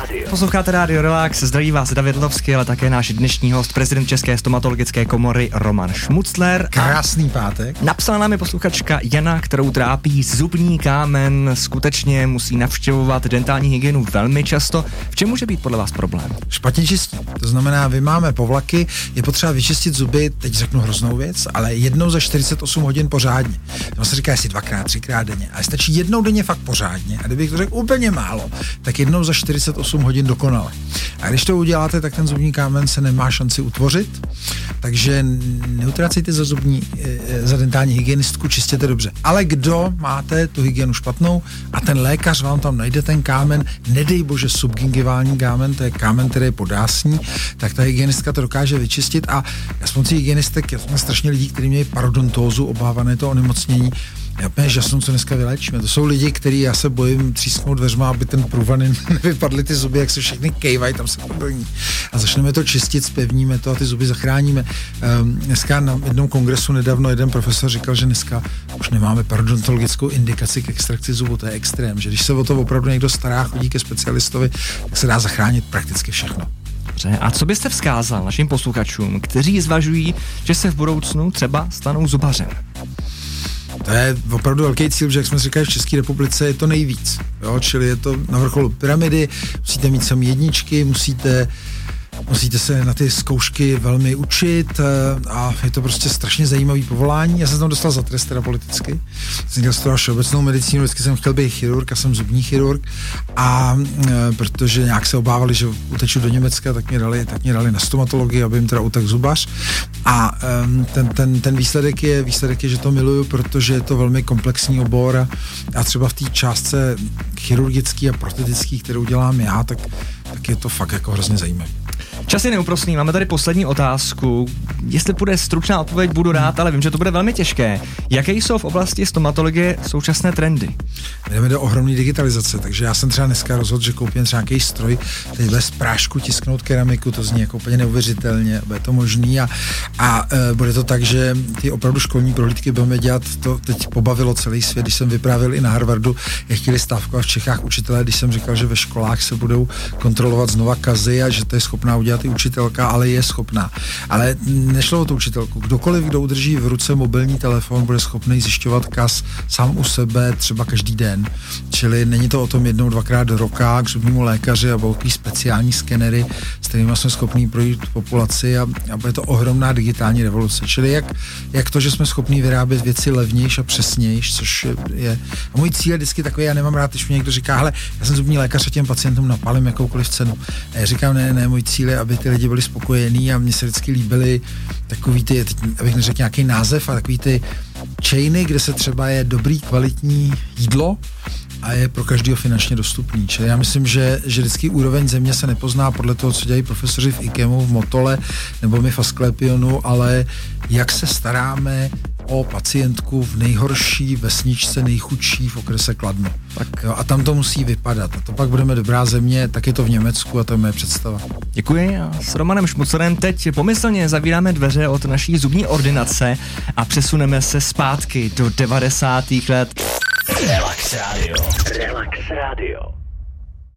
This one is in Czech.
Relax Radio. Posloucháte rádio Relax, zdraví vás David Lovský, ale také náš dnešní host, prezident České stomatologické komory Roman Šmucler. Krásný pátek. Napsala nám je posluchačka Jana, kterou trápí zubní kámen, skutečně musí navštěvovat dentální hygienu velmi často. V čem může být podle vás problém? Špatně čistí. To znamená, vy máme povlaky, je potřeba vyčistit zuby, teď řeknu hroznou věc, ale jednou za 48 hodin pořádně. To se říká, jestli dvakrát, třikrát denně. Ale stačí jednou denně fakt pořádně. A kdybych to řekl úplně málo, tak jednou za 48 hodin dokonale. A když to uděláte, tak ten zubní kámen se nemá šanci utvořit, takže neutracejte za zubní, eh, za dentální hygienistku, čistěte dobře. Ale kdo máte tu hygienu špatnou a ten lékař vám tam najde ten kámen, nedej bože subgingivální kámen, to je kámen, který je podásní, tak ta hygienistka to dokáže vyčistit a já s pomocí hygienistek, já strašně lidí, kteří měli parodontózu, obávané to onemocnění, já úplně žasnu, co dneska vyléčíme. To jsou lidi, kteří já se bojím třísknout dveřma, aby ten průvan nevypadly ty zuby, jak se všechny kejvají, tam se podlní. A začneme to čistit, spevníme to a ty zuby zachráníme. Um, dneska na jednom kongresu nedávno jeden profesor říkal, že dneska už nemáme parodontologickou indikaci k extrakci zubu, to je extrém, že když se o to opravdu někdo stará, chodí ke specialistovi, tak se dá zachránit prakticky všechno. A co byste vzkázal našim posluchačům, kteří zvažují, že se v budoucnu třeba stanou zubařem? To je opravdu velký cíl, že jak jsme říkali, v České republice je to nejvíc. Jo? Čili je to na vrcholu pyramidy, musíte mít samý jedničky, musíte musíte se na ty zkoušky velmi učit eh, a je to prostě strašně zajímavý povolání. Já jsem tam dostal za trest teda politicky. Jsem dělal studoval všeobecnou medicínu, vždycky jsem chtěl být chirurg a jsem zubní chirurg a e, protože nějak se obávali, že uteču do Německa, tak mě dali, tak mě dali na stomatologii, aby jim teda utek zubař. A e, ten, ten, ten výsledek je, výsledek je, že to miluju, protože je to velmi komplexní obor a, a třeba v té částce chirurgický a protetický, kterou dělám já, tak, tak je to fakt jako hrozně zajímavé. Čas je neúprostný, máme tady poslední otázku. Jestli bude stručná odpověď, budu rád, ale vím, že to bude velmi těžké. Jaké jsou v oblasti stomatologie současné trendy? Jdeme do ohromné digitalizace, takže já jsem třeba dneska rozhodl, že koupím třeba nějaký stroj, který bez prášku tisknout keramiku, to zní jako úplně neuvěřitelně, bude to možný a, a e, bude to tak, že ty opravdu školní prohlídky budeme dělat, to teď pobavilo celý svět, když jsem vyprávěl i na Harvardu, jak chtěli stávkovat v Čechách učitelé, když jsem říkal, že ve školách se budou kontrolovat znova kazy a že to je schopná udělat i učitelka, ale je schopná. Ale nešlo o tu učitelku. Kdokoliv, kdo udrží v ruce mobilní telefon, bude schopný zjišťovat kas sám u sebe třeba každý den. Čili není to o tom jednou, dvakrát do roka k zubnímu lékaři a velký speciální skenery, s kterými jsme schopní projít populaci a, a bude to ohromná digitální revoluce. Čili jak, jak to, že jsme schopni vyrábět věci levnější a přesnější, což je. A můj cíl je vždycky takový, já nemám rád, když mi někdo říká, hele, já jsem zubní lékař a těm pacientům napalím jakoukoliv cenu. A já říkám, ne, ne, můj cíl je, aby ty lidi byli spokojení a mně se vždycky líbily takový ty, abych neřekl nějaký název, a takový ty chainy, kde se třeba je dobrý kvalitní jídlo a je pro každého finančně dostupný. Čili já myslím, že, že vždycky úroveň země se nepozná podle toho, co dělají profesoři v IKEMu, v Motole nebo my v Asklepionu, ale jak se staráme o pacientku v nejhorší vesničce, nejchudší v okrese Kladno. Tak. Jo, a tam to musí vypadat. A to pak budeme dobrá země, tak je to v Německu a to je moje představa. Děkuji. A s Romanem Šmucerem teď pomyslně zavíráme dveře od naší zubní ordinace a přesuneme se zpátky do 90. let. Relax Radio. Relax Radio.